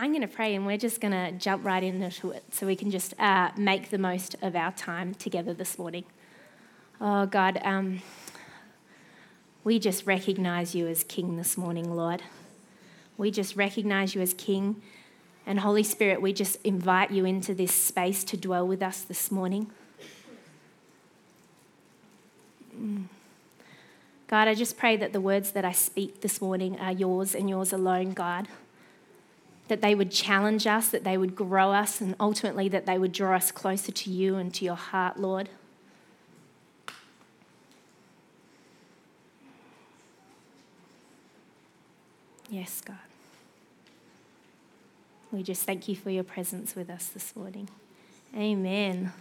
I'm going to pray and we're just going to jump right into it so we can just uh, make the most of our time together this morning. Oh, God, um, we just recognize you as King this morning, Lord. We just recognize you as King. And Holy Spirit, we just invite you into this space to dwell with us this morning. Mm. God, I just pray that the words that I speak this morning are yours and yours alone, God. That they would challenge us, that they would grow us, and ultimately that they would draw us closer to you and to your heart, Lord. Yes, God. We just thank you for your presence with us this morning. Amen.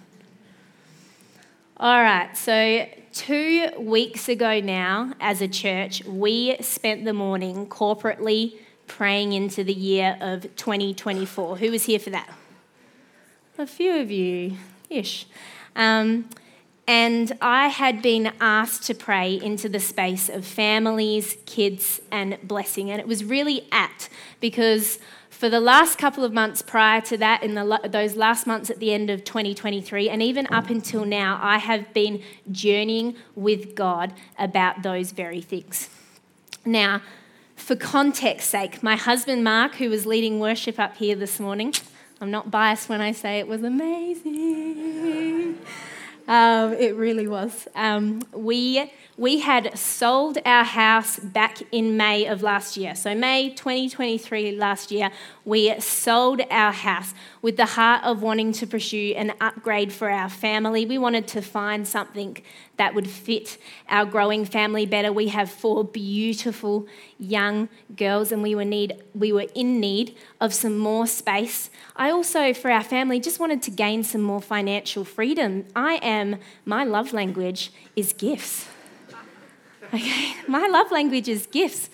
All right, so two weeks ago now, as a church, we spent the morning corporately praying into the year of 2024. Who was here for that? A few of you ish. Um, and I had been asked to pray into the space of families, kids, and blessing. And it was really apt because for the last couple of months prior to that, in the, those last months at the end of 2023, and even up until now, I have been journeying with God about those very things. Now, for context sake, my husband Mark, who was leading worship up here this morning, I'm not biased when I say it was amazing. Um, it really was. Um, we we had sold our house back in May of last year. So, May 2023 last year, we sold our house with the heart of wanting to pursue an upgrade for our family. We wanted to find something that would fit our growing family better. We have four beautiful young girls, and we were, need, we were in need of some more space. I also, for our family, just wanted to gain some more financial freedom. I am, my love language is gifts. Okay, my love language is gifts.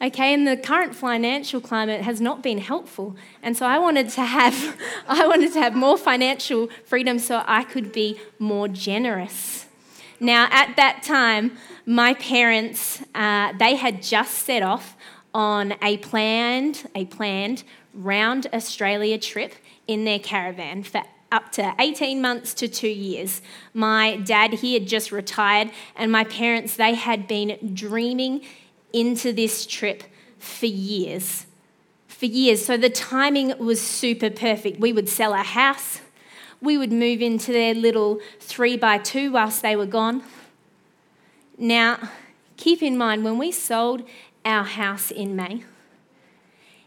Okay, and the current financial climate has not been helpful. And so I wanted to have I wanted to have more financial freedom so I could be more generous. Now, at that time, my parents uh, they had just set off on a planned a planned round Australia trip in their caravan for up to 18 months to two years. My dad, he had just retired, and my parents, they had been dreaming into this trip for years. For years. So the timing was super perfect. We would sell our house, we would move into their little three by two whilst they were gone. Now, keep in mind, when we sold our house in May,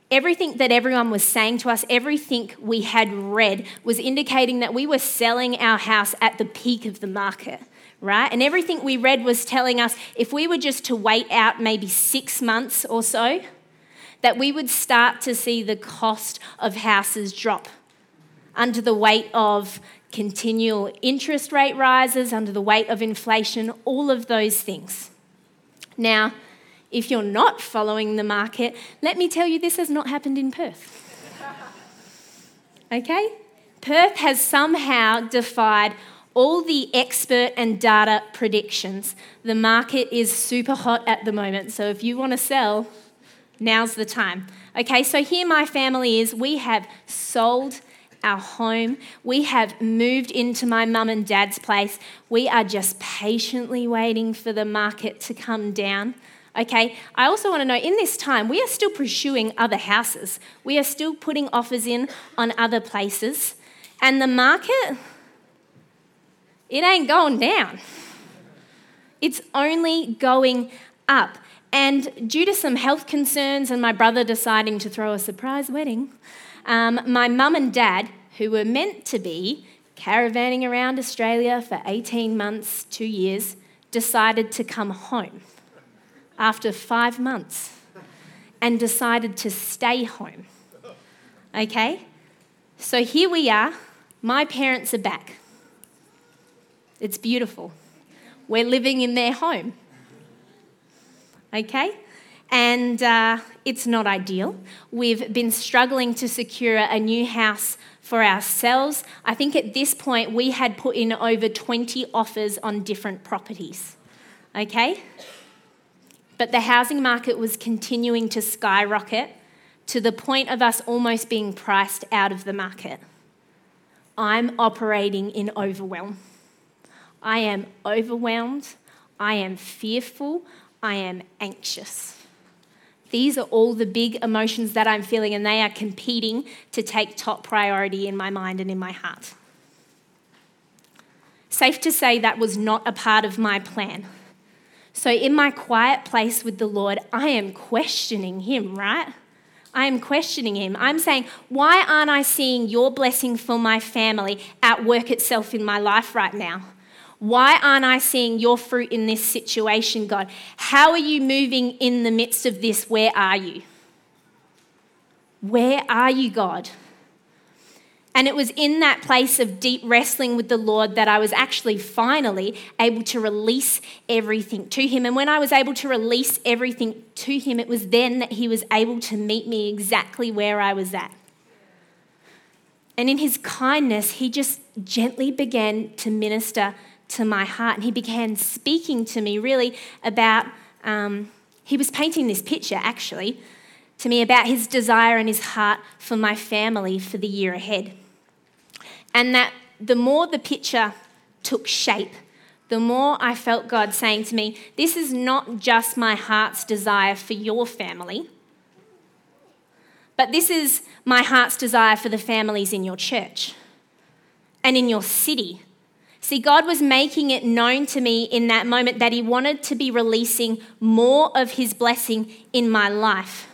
everything that everyone was saying to us, everything we had read, was indicating that we were selling our house at the peak of the market, right? And everything we read was telling us if we were just to wait out maybe six months or so, that we would start to see the cost of houses drop under the weight of continual interest rate rises, under the weight of inflation, all of those things. Now, if you're not following the market, let me tell you this has not happened in Perth. Okay? Perth has somehow defied all the expert and data predictions. The market is super hot at the moment, so if you want to sell, now's the time. Okay, so here my family is. We have sold our home. We have moved into my mum and dad's place. We are just patiently waiting for the market to come down. Okay, I also want to know in this time, we are still pursuing other houses. We are still putting offers in on other places. And the market, it ain't going down, it's only going up. And due to some health concerns and my brother deciding to throw a surprise wedding, um, my mum and dad, who were meant to be caravanning around Australia for 18 months, two years, decided to come home after five months and decided to stay home. Okay? So here we are. My parents are back. It's beautiful. We're living in their home. Okay? And uh, it's not ideal. We've been struggling to secure a new house for ourselves. I think at this point we had put in over 20 offers on different properties. Okay? But the housing market was continuing to skyrocket to the point of us almost being priced out of the market. I'm operating in overwhelm. I am overwhelmed. I am fearful. I am anxious. These are all the big emotions that I'm feeling, and they are competing to take top priority in my mind and in my heart. Safe to say that was not a part of my plan. So, in my quiet place with the Lord, I am questioning Him, right? I am questioning Him. I'm saying, why aren't I seeing your blessing for my family at work itself in my life right now? Why aren't I seeing your fruit in this situation, God? How are you moving in the midst of this? Where are you? Where are you, God? And it was in that place of deep wrestling with the Lord that I was actually finally able to release everything to Him. And when I was able to release everything to Him, it was then that He was able to meet me exactly where I was at. And in His kindness, He just gently began to minister to my heart. And he began speaking to me really about, um, he was painting this picture actually to me about his desire and his heart for my family for the year ahead. And that the more the picture took shape, the more I felt God saying to me, This is not just my heart's desire for your family, but this is my heart's desire for the families in your church and in your city See, God was making it known to me in that moment that He wanted to be releasing more of His blessing in my life.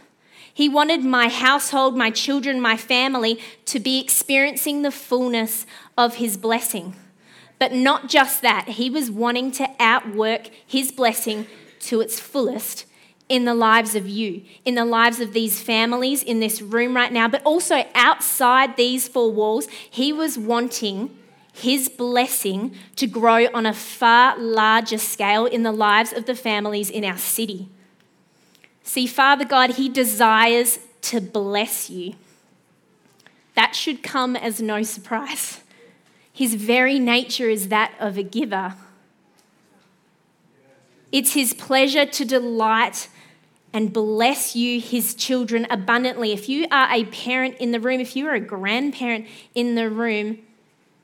He wanted my household, my children, my family to be experiencing the fullness of His blessing. But not just that, He was wanting to outwork His blessing to its fullest in the lives of you, in the lives of these families in this room right now, but also outside these four walls. He was wanting his blessing to grow on a far larger scale in the lives of the families in our city. See, Father God, He desires to bless you. That should come as no surprise. His very nature is that of a giver. It's His pleasure to delight and bless you, His children, abundantly. If you are a parent in the room, if you are a grandparent in the room,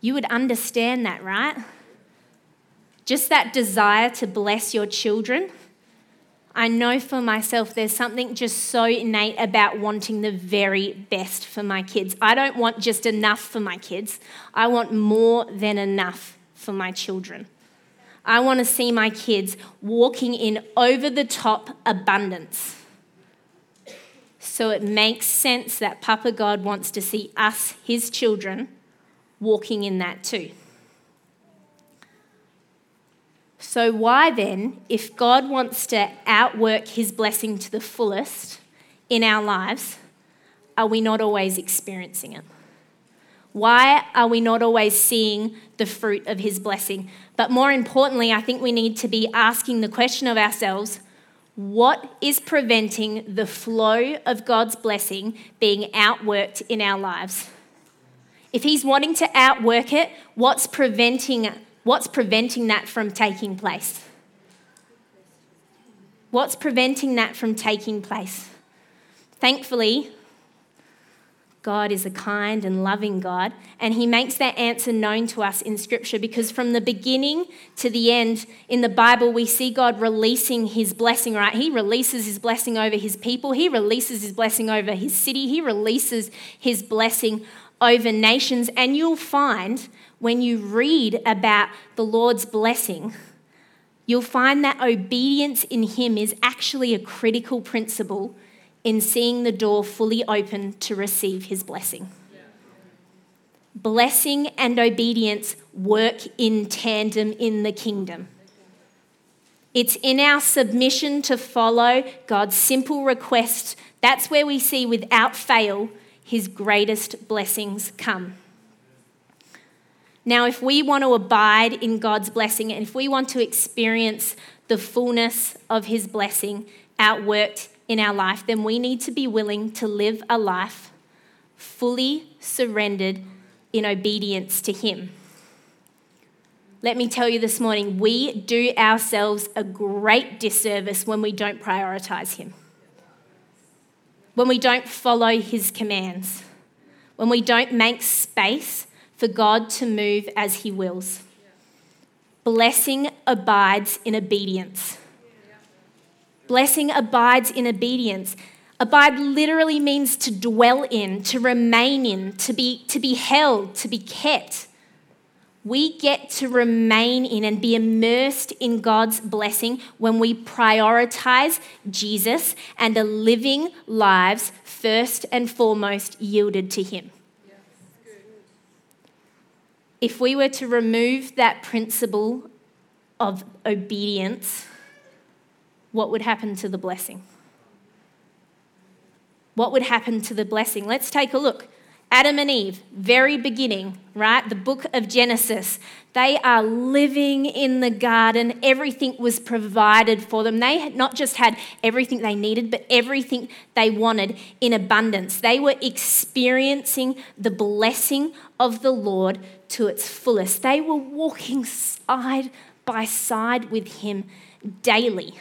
you would understand that, right? Just that desire to bless your children. I know for myself there's something just so innate about wanting the very best for my kids. I don't want just enough for my kids, I want more than enough for my children. I want to see my kids walking in over the top abundance. So it makes sense that Papa God wants to see us, his children, walking in that too. So, why then, if God wants to outwork his blessing to the fullest in our lives, are we not always experiencing it? Why are we not always seeing the fruit of his blessing? But more importantly, I think we need to be asking the question of ourselves what is preventing the flow of God's blessing being outworked in our lives? If he's wanting to outwork it, what's preventing, what's preventing that from taking place? What's preventing that from taking place? Thankfully, God is a kind and loving God, and He makes that answer known to us in Scripture because from the beginning to the end in the Bible, we see God releasing His blessing, right? He releases His blessing over His people, He releases His blessing over His city, He releases His blessing over nations. And you'll find when you read about the Lord's blessing, you'll find that obedience in Him is actually a critical principle in seeing the door fully open to receive His blessing. Blessing and obedience work in tandem in the kingdom. It's in our submission to follow God's simple request. That's where we see without fail his greatest blessings come. Now, if we want to abide in God's blessing and if we want to experience the fullness of his blessing outworked in our life, then we need to be willing to live a life fully surrendered in obedience to him. Let me tell you this morning, we do ourselves a great disservice when we don't prioritize him. When we don't follow his commands, when we don't make space for God to move as he wills. Blessing abides in obedience. Blessing abides in obedience. Abide literally means to dwell in, to remain in, to be, to be held, to be kept. We get to remain in and be immersed in God's blessing when we prioritize Jesus and are living lives first and foremost yielded to Him. If we were to remove that principle of obedience, what would happen to the blessing? What would happen to the blessing? Let's take a look. Adam and Eve, very beginning, right? The book of Genesis. They are living in the garden. Everything was provided for them. They had not just had everything they needed, but everything they wanted in abundance. They were experiencing the blessing of the Lord to its fullest. They were walking side by side with Him daily.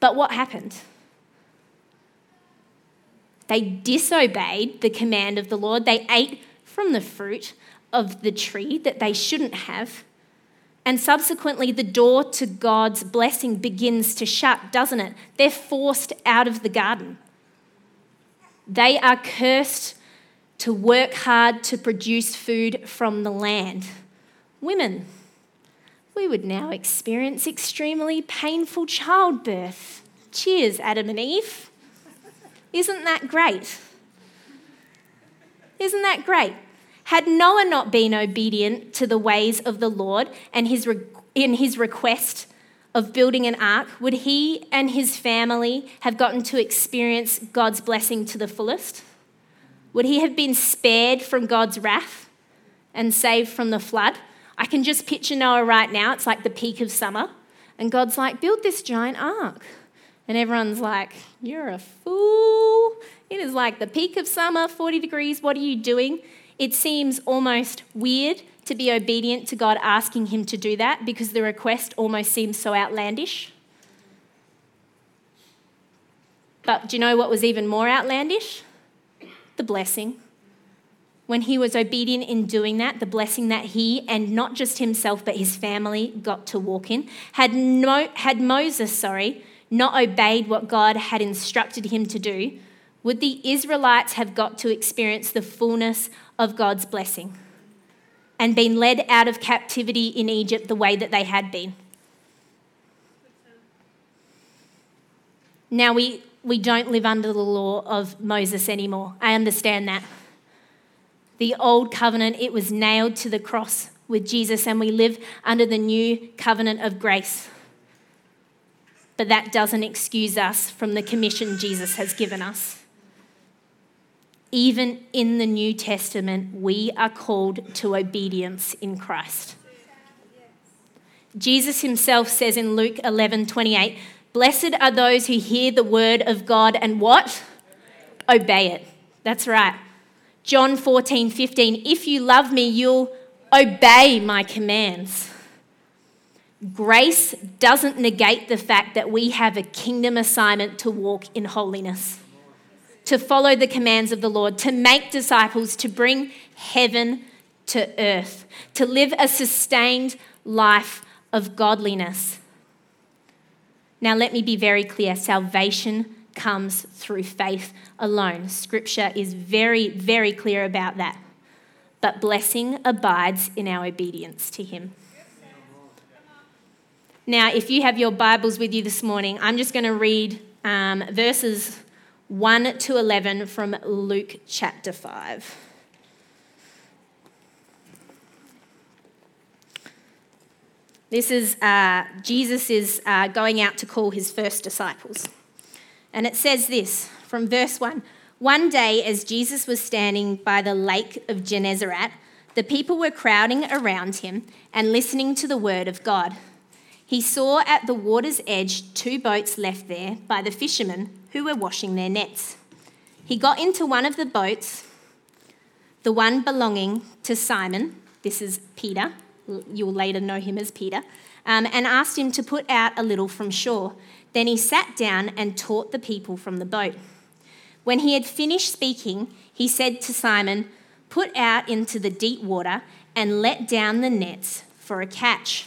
But what happened? They disobeyed the command of the Lord. They ate from the fruit of the tree that they shouldn't have. And subsequently, the door to God's blessing begins to shut, doesn't it? They're forced out of the garden. They are cursed to work hard to produce food from the land. Women, we would now experience extremely painful childbirth. Cheers, Adam and Eve. Isn't that great? Isn't that great? Had Noah not been obedient to the ways of the Lord and his re- in his request of building an ark, would he and his family have gotten to experience God's blessing to the fullest? Would he have been spared from God's wrath and saved from the flood? I can just picture Noah right now. It's like the peak of summer. And God's like, build this giant ark. And everyone's like, You're a fool. It is like the peak of summer, 40 degrees. What are you doing? It seems almost weird to be obedient to God asking him to do that because the request almost seems so outlandish. But do you know what was even more outlandish? The blessing. When he was obedient in doing that, the blessing that he and not just himself but his family got to walk in. Had, Mo, had Moses, sorry, not obeyed what God had instructed him to do, would the Israelites have got to experience the fullness of God's blessing and been led out of captivity in Egypt the way that they had been? Now, we, we don't live under the law of Moses anymore. I understand that. The old covenant, it was nailed to the cross with Jesus, and we live under the new covenant of grace but that doesn't excuse us from the commission Jesus has given us. Even in the New Testament, we are called to obedience in Christ. Jesus himself says in Luke 11 28, Blessed are those who hear the word of God and what? Obey it. That's right. John 14 15, If you love me, you'll obey my commands. Grace doesn't negate the fact that we have a kingdom assignment to walk in holiness, to follow the commands of the Lord, to make disciples, to bring heaven to earth, to live a sustained life of godliness. Now, let me be very clear salvation comes through faith alone. Scripture is very, very clear about that. But blessing abides in our obedience to Him. Now, if you have your Bibles with you this morning, I'm just going to read um, verses 1 to 11 from Luke chapter 5. This is uh, Jesus is uh, going out to call his first disciples. And it says this from verse 1 One day, as Jesus was standing by the lake of Gennesaret, the people were crowding around him and listening to the word of God he saw at the water's edge two boats left there by the fishermen who were washing their nets. He got into one of the boats, the one belonging to Simon, this is Peter, you'll later know him as Peter, um, and asked him to put out a little from shore. Then he sat down and taught the people from the boat. When he had finished speaking, he said to Simon, Put out into the deep water and let down the nets for a catch.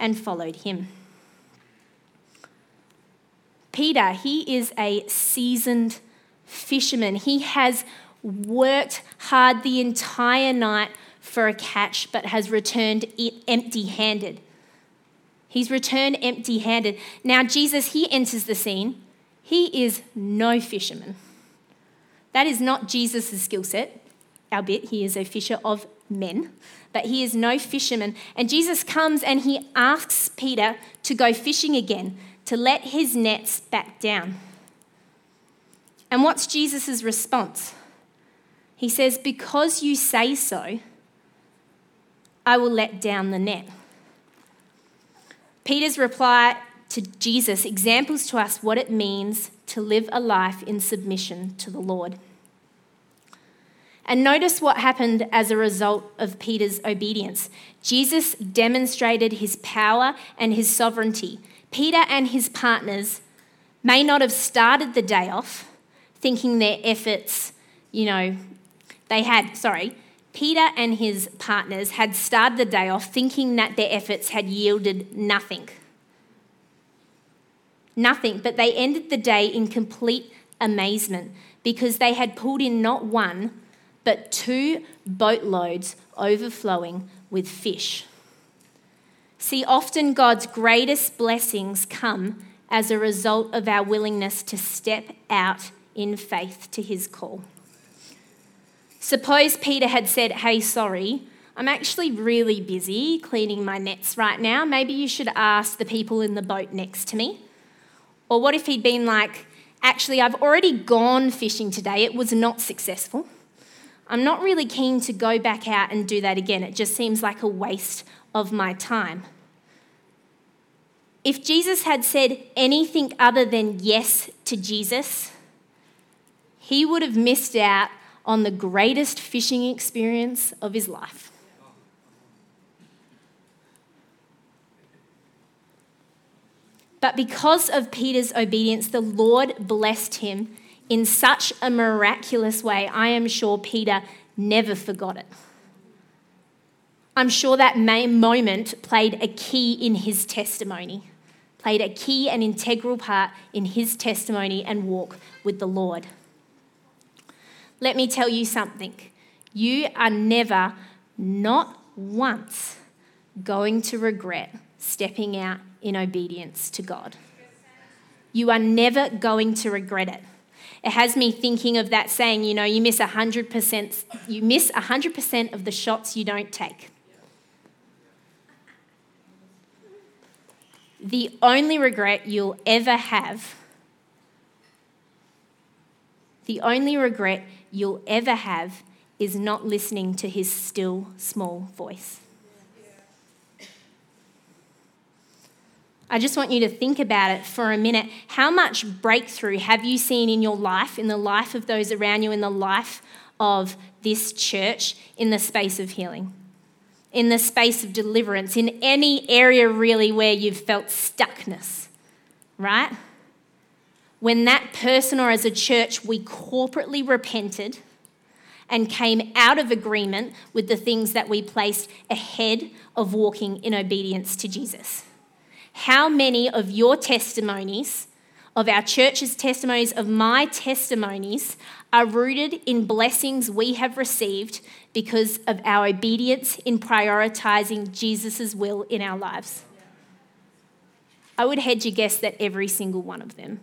and followed him. Peter, he is a seasoned fisherman. He has worked hard the entire night for a catch, but has returned empty handed. He's returned empty handed. Now, Jesus, he enters the scene he is no fisherman. That is not Jesus' skill set, albeit he is a fisher of men, but he is no fisherman. And Jesus comes and he asks Peter to go fishing again, to let his nets back down. And what's Jesus' response? He says, Because you say so, I will let down the net. Peter's reply to Jesus examples to us what it means to live a life in submission to the Lord. And notice what happened as a result of Peter's obedience. Jesus demonstrated his power and his sovereignty. Peter and his partners may not have started the day off thinking their efforts, you know, they had, sorry, Peter and his partners had started the day off thinking that their efforts had yielded nothing nothing, but they ended the day in complete amazement because they had pulled in not one, but two boatloads overflowing with fish. See, often God's greatest blessings come as a result of our willingness to step out in faith to his call. Suppose Peter had said, Hey, sorry, I'm actually really busy cleaning my nets right now. Maybe you should ask the people in the boat next to me. Or what if he'd been like, actually, I've already gone fishing today, it was not successful. I'm not really keen to go back out and do that again. It just seems like a waste of my time. If Jesus had said anything other than yes to Jesus, he would have missed out on the greatest fishing experience of his life. But because of Peter's obedience, the Lord blessed him in such a miraculous way. I am sure Peter never forgot it. I'm sure that moment played a key in his testimony, played a key and integral part in his testimony and walk with the Lord. Let me tell you something. You are never, not once, going to regret stepping out in obedience to God. You are never going to regret it. It has me thinking of that saying, you know, you miss 100%, you miss 100% of the shots you don't take. The only regret you'll ever have, the only regret you'll ever have is not listening to his still small voice. I just want you to think about it for a minute. How much breakthrough have you seen in your life, in the life of those around you, in the life of this church, in the space of healing? In the space of deliverance, in any area really where you've felt stuckness, right? When that person or as a church we corporately repented and came out of agreement with the things that we placed ahead of walking in obedience to Jesus. How many of your testimonies of our church's testimonies, of my testimonies, are rooted in blessings we have received because of our obedience in prioritizing Jesus' will in our lives. I would hedge a guess that every single one of them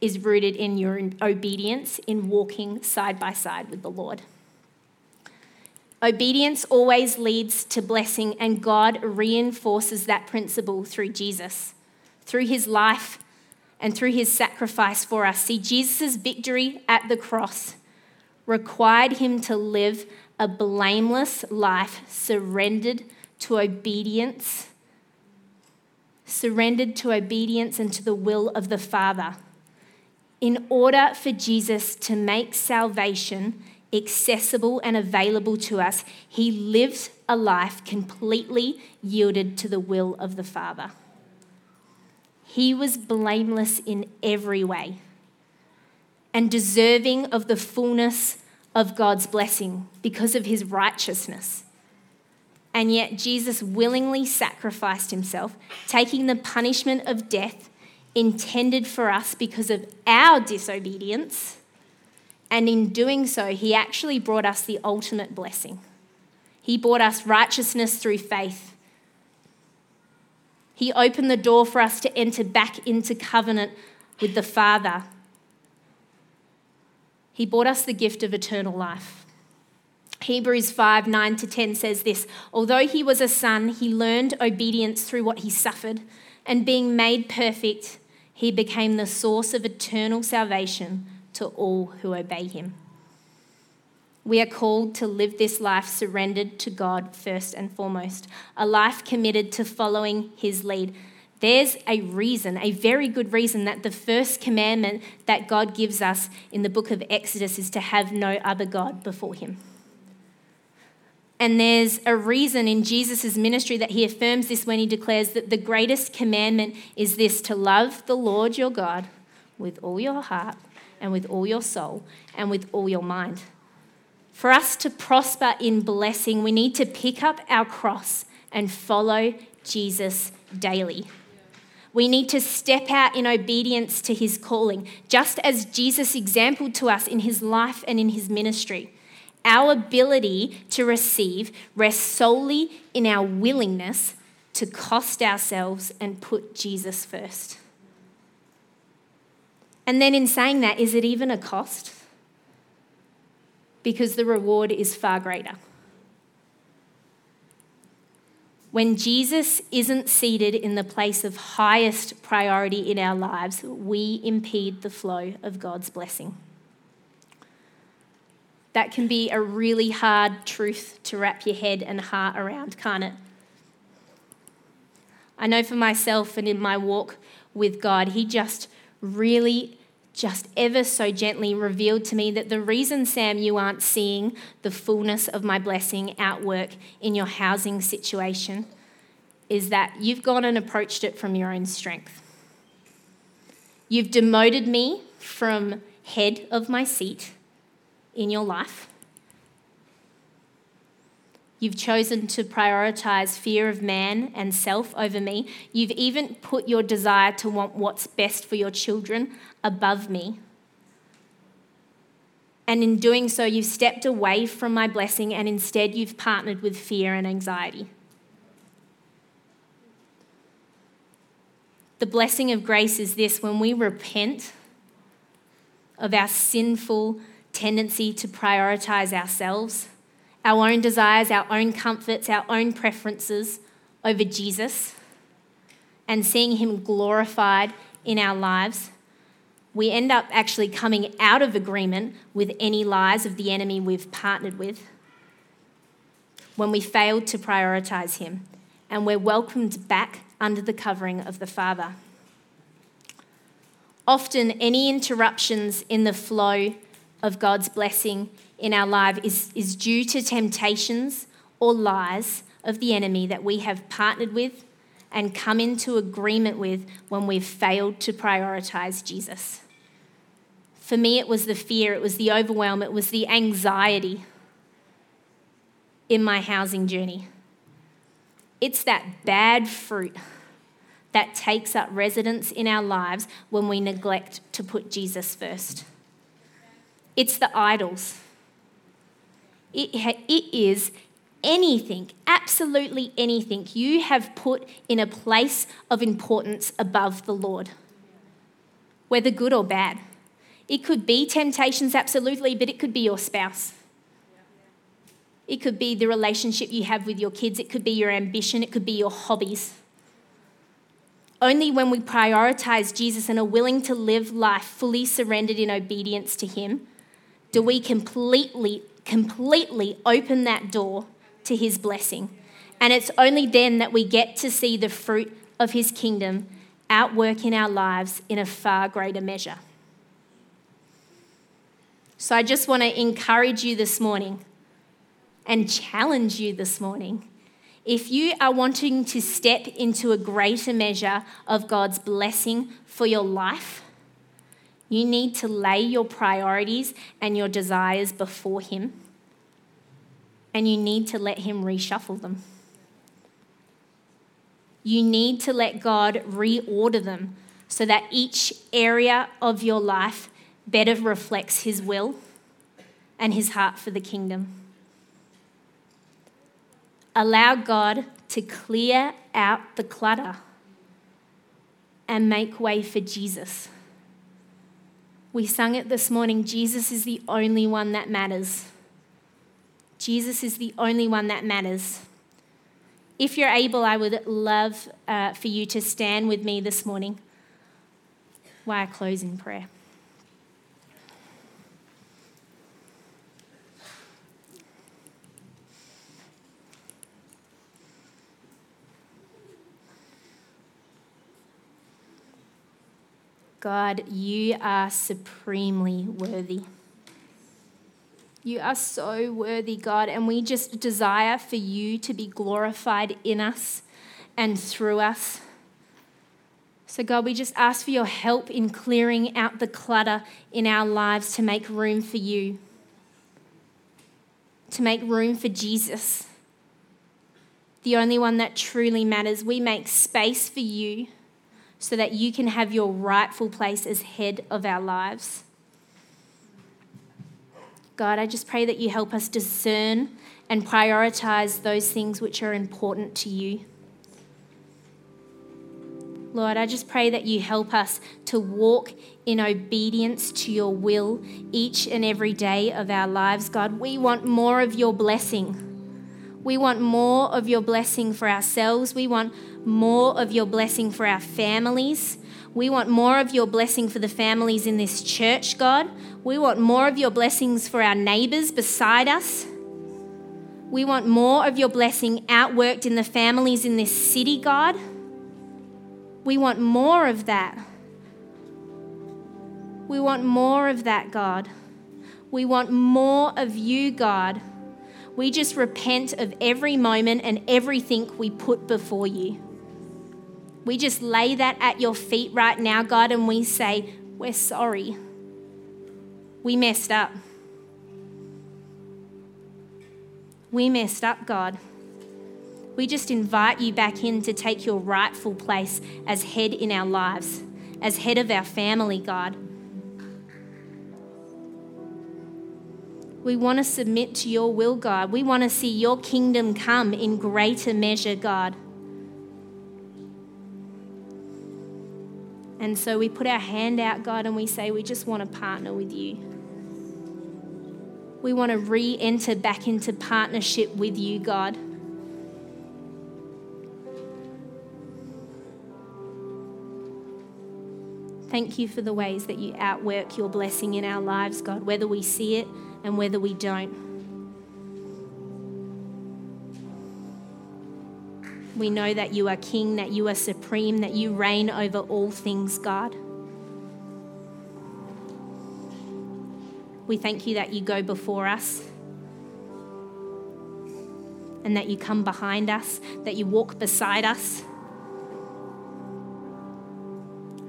is rooted in your obedience in walking side by side with the Lord. Obedience always leads to blessing, and God reinforces that principle through Jesus, through his life, and through his sacrifice for us. See, Jesus' victory at the cross required him to live a blameless life, surrendered to obedience, surrendered to obedience and to the will of the Father. In order for Jesus to make salvation accessible and available to us, he lived a life completely yielded to the will of the Father. He was blameless in every way and deserving of the fullness of God's blessing because of his righteousness. And yet, Jesus willingly sacrificed himself, taking the punishment of death intended for us because of our disobedience and in doing so, he actually brought us the ultimate blessing. He brought us righteousness through faith. He opened the door for us to enter back into covenant with the Father. He brought us the gift of eternal life. Hebrews 5 9 to 10 says this Although he was a son, he learned obedience through what he suffered, and being made perfect, he became the source of eternal salvation to all who obey him. We are called to live this life surrendered to God first and foremost, a life committed to following his lead. There's a reason, a very good reason, that the first commandment that God gives us in the book of Exodus is to have no other God before him. And there's a reason in Jesus' ministry that he affirms this when he declares that the greatest commandment is this to love the Lord your God with all your heart, and with all your soul and with all your mind. For us to prosper in blessing, we need to pick up our cross and follow Jesus daily. We need to step out in obedience to his calling, just as Jesus exampled to us in his life and in his ministry. Our ability to receive rests solely in our willingness to cost ourselves and put Jesus first. And then, in saying that, is it even a cost? Because the reward is far greater. When Jesus isn't seated in the place of highest priority in our lives, we impede the flow of God's blessing. That can be a really hard truth to wrap your head and heart around, can't it? I know for myself and in my walk with God, He just really just ever so gently revealed to me that the reason, Sam, you aren't seeing the fullness of my blessing outwork in your housing situation is that you've gone and approached it from your own strength. You've demoted me from head of my seat in your life You've chosen to prioritize fear of man and self over me. You've even put your desire to want what's best for your children above me. And in doing so, you've stepped away from my blessing and instead you've partnered with fear and anxiety. The blessing of grace is this when we repent of our sinful tendency to prioritize ourselves our own desires, our own comforts, our own preferences over Jesus and seeing Him glorified in our lives, we end up actually coming out of agreement with any lies of the enemy we've partnered with when we fail to prioritize Him and we're welcomed back under the covering of the Father. Often, any interruptions in the flow of God's blessing in our life is, is due to temptations or lies of the enemy that we have partnered with and come into agreement with when we've failed to prioritize Jesus. For me, it was the fear, it was the overwhelm, it was the anxiety in my housing journey. It's that bad fruit that takes up residence in our lives when we neglect to put Jesus first. It's the idols. It, it is anything, absolutely anything you have put in a place of importance above the Lord, whether good or bad. It could be temptations, absolutely, but it could be your spouse. It could be the relationship you have with your kids. It could be your ambition. It could be your hobbies. Only when we prioritize Jesus and are willing to live life fully surrendered in obedience to Him do we completely, completely open that door to His blessing. And it's only then that we get to see the fruit of His kingdom outwork in our lives in a far greater measure. So I just want to encourage you this morning and challenge you this morning. If you are wanting to step into a greater measure of God's blessing for your life, you need to lay your priorities and your desires before Him, and you need to let Him reshuffle them. You need to let God reorder them so that each area of your life better reflects His will and His heart for the kingdom. Allow God to clear out the clutter and make way for Jesus. We sung it this morning Jesus is the only one that matters. Jesus is the only one that matters. If you're able, I would love uh, for you to stand with me this morning while I close in prayer. God, you are supremely worthy. You are so worthy, God, and we just desire for you to be glorified in us and through us. So, God, we just ask for your help in clearing out the clutter in our lives to make room for you, to make room for Jesus, the only one that truly matters. We make space for you so that you can have your rightful place as head of our lives. God, I just pray that you help us discern and prioritize those things which are important to you. Lord, I just pray that you help us to walk in obedience to your will each and every day of our lives. God, we want more of your blessing. We want more of your blessing for ourselves. We want more of your blessing for our families. We want more of your blessing for the families in this church, God. We want more of your blessings for our neighbours beside us. We want more of your blessing outworked in the families in this city, God. We want more of that. We want more of that, God. We want more of you, God. We just repent of every moment and everything we put before you. We just lay that at your feet right now, God, and we say, We're sorry. We messed up. We messed up, God. We just invite you back in to take your rightful place as head in our lives, as head of our family, God. We want to submit to your will, God. We want to see your kingdom come in greater measure, God. And so we put our hand out, God, and we say, We just want to partner with you. We want to re enter back into partnership with you, God. Thank you for the ways that you outwork your blessing in our lives, God, whether we see it and whether we don't. We know that you are King, that you are supreme, that you reign over all things, God. We thank you that you go before us and that you come behind us, that you walk beside us.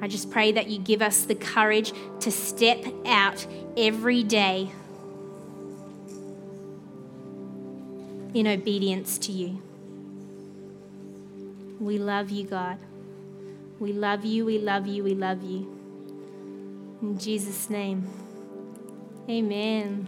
I just pray that you give us the courage to step out every day in obedience to you. We love you, God. We love you, we love you, we love you. In Jesus' name, amen.